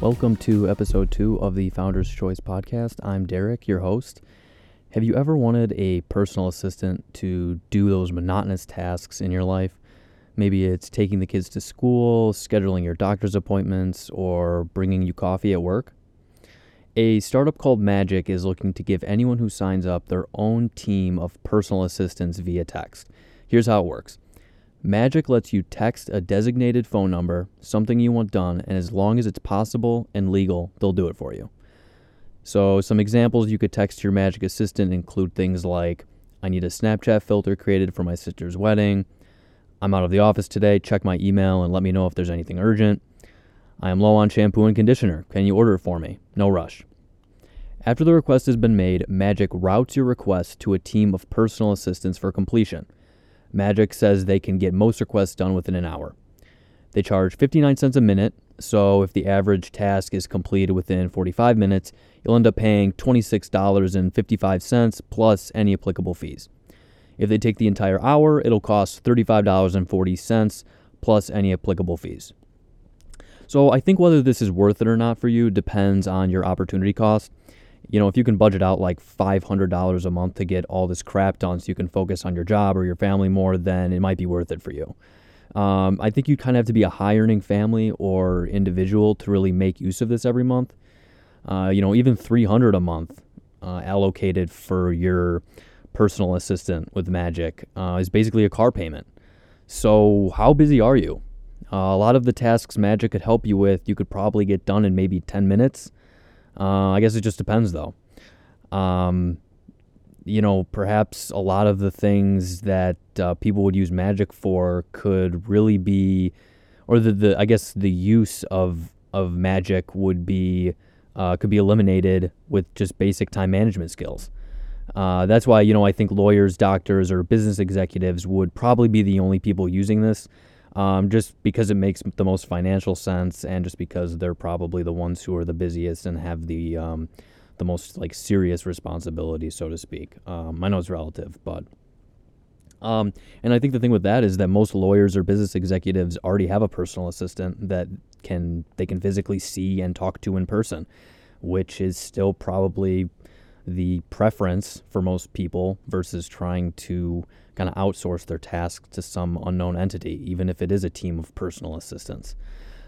Welcome to episode two of the Founder's Choice podcast. I'm Derek, your host. Have you ever wanted a personal assistant to do those monotonous tasks in your life? Maybe it's taking the kids to school, scheduling your doctor's appointments, or bringing you coffee at work. A startup called Magic is looking to give anyone who signs up their own team of personal assistants via text. Here's how it works Magic lets you text a designated phone number, something you want done, and as long as it's possible and legal, they'll do it for you. So, some examples you could text your Magic Assistant include things like I need a Snapchat filter created for my sister's wedding. I'm out of the office today. Check my email and let me know if there's anything urgent. I am low on shampoo and conditioner. Can you order it for me? No rush. After the request has been made, Magic routes your request to a team of personal assistants for completion. Magic says they can get most requests done within an hour. They charge 59 cents a minute, so if the average task is completed within 45 minutes, you'll end up paying $26.55 plus any applicable fees. If they take the entire hour, it'll cost $35.40 plus any applicable fees. So I think whether this is worth it or not for you depends on your opportunity cost you know, if you can budget out like $500 a month to get all this crap done so you can focus on your job or your family more, then it might be worth it for you. Um, I think you kind of have to be a high earning family or individual to really make use of this every month. Uh, you know, even 300 a month uh, allocated for your personal assistant with Magic uh, is basically a car payment. So, how busy are you? Uh, a lot of the tasks Magic could help you with, you could probably get done in maybe 10 minutes. Uh, I guess it just depends, though. Um, you know, perhaps a lot of the things that uh, people would use magic for could really be, or the, the I guess the use of of magic would be uh, could be eliminated with just basic time management skills. Uh, that's why you know I think lawyers, doctors, or business executives would probably be the only people using this um, just because it makes the most financial sense, and just because they're probably the ones who are the busiest and have the um, the most like serious responsibility, so to speak. Um, I know it's relative, but. Um, and I think the thing with that is that most lawyers or business executives already have a personal assistant that can they can physically see and talk to in person, which is still probably the preference for most people versus trying to kind of outsource their tasks to some unknown entity, even if it is a team of personal assistants.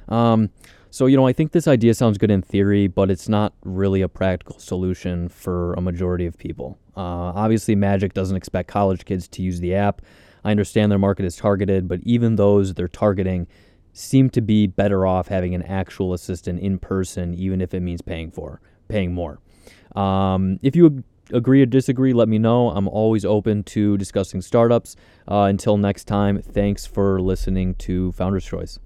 Um, so, you know, I think this idea sounds good in theory, but it's not really a practical solution for a majority of people. Uh, obviously, Magic doesn't expect college kids to use the app. I understand their market is targeted, but even those they're targeting seem to be better off having an actual assistant in person, even if it means paying for paying more. Um, if you agree or disagree, let me know. I'm always open to discussing startups. Uh, until next time, thanks for listening to Founder's Choice.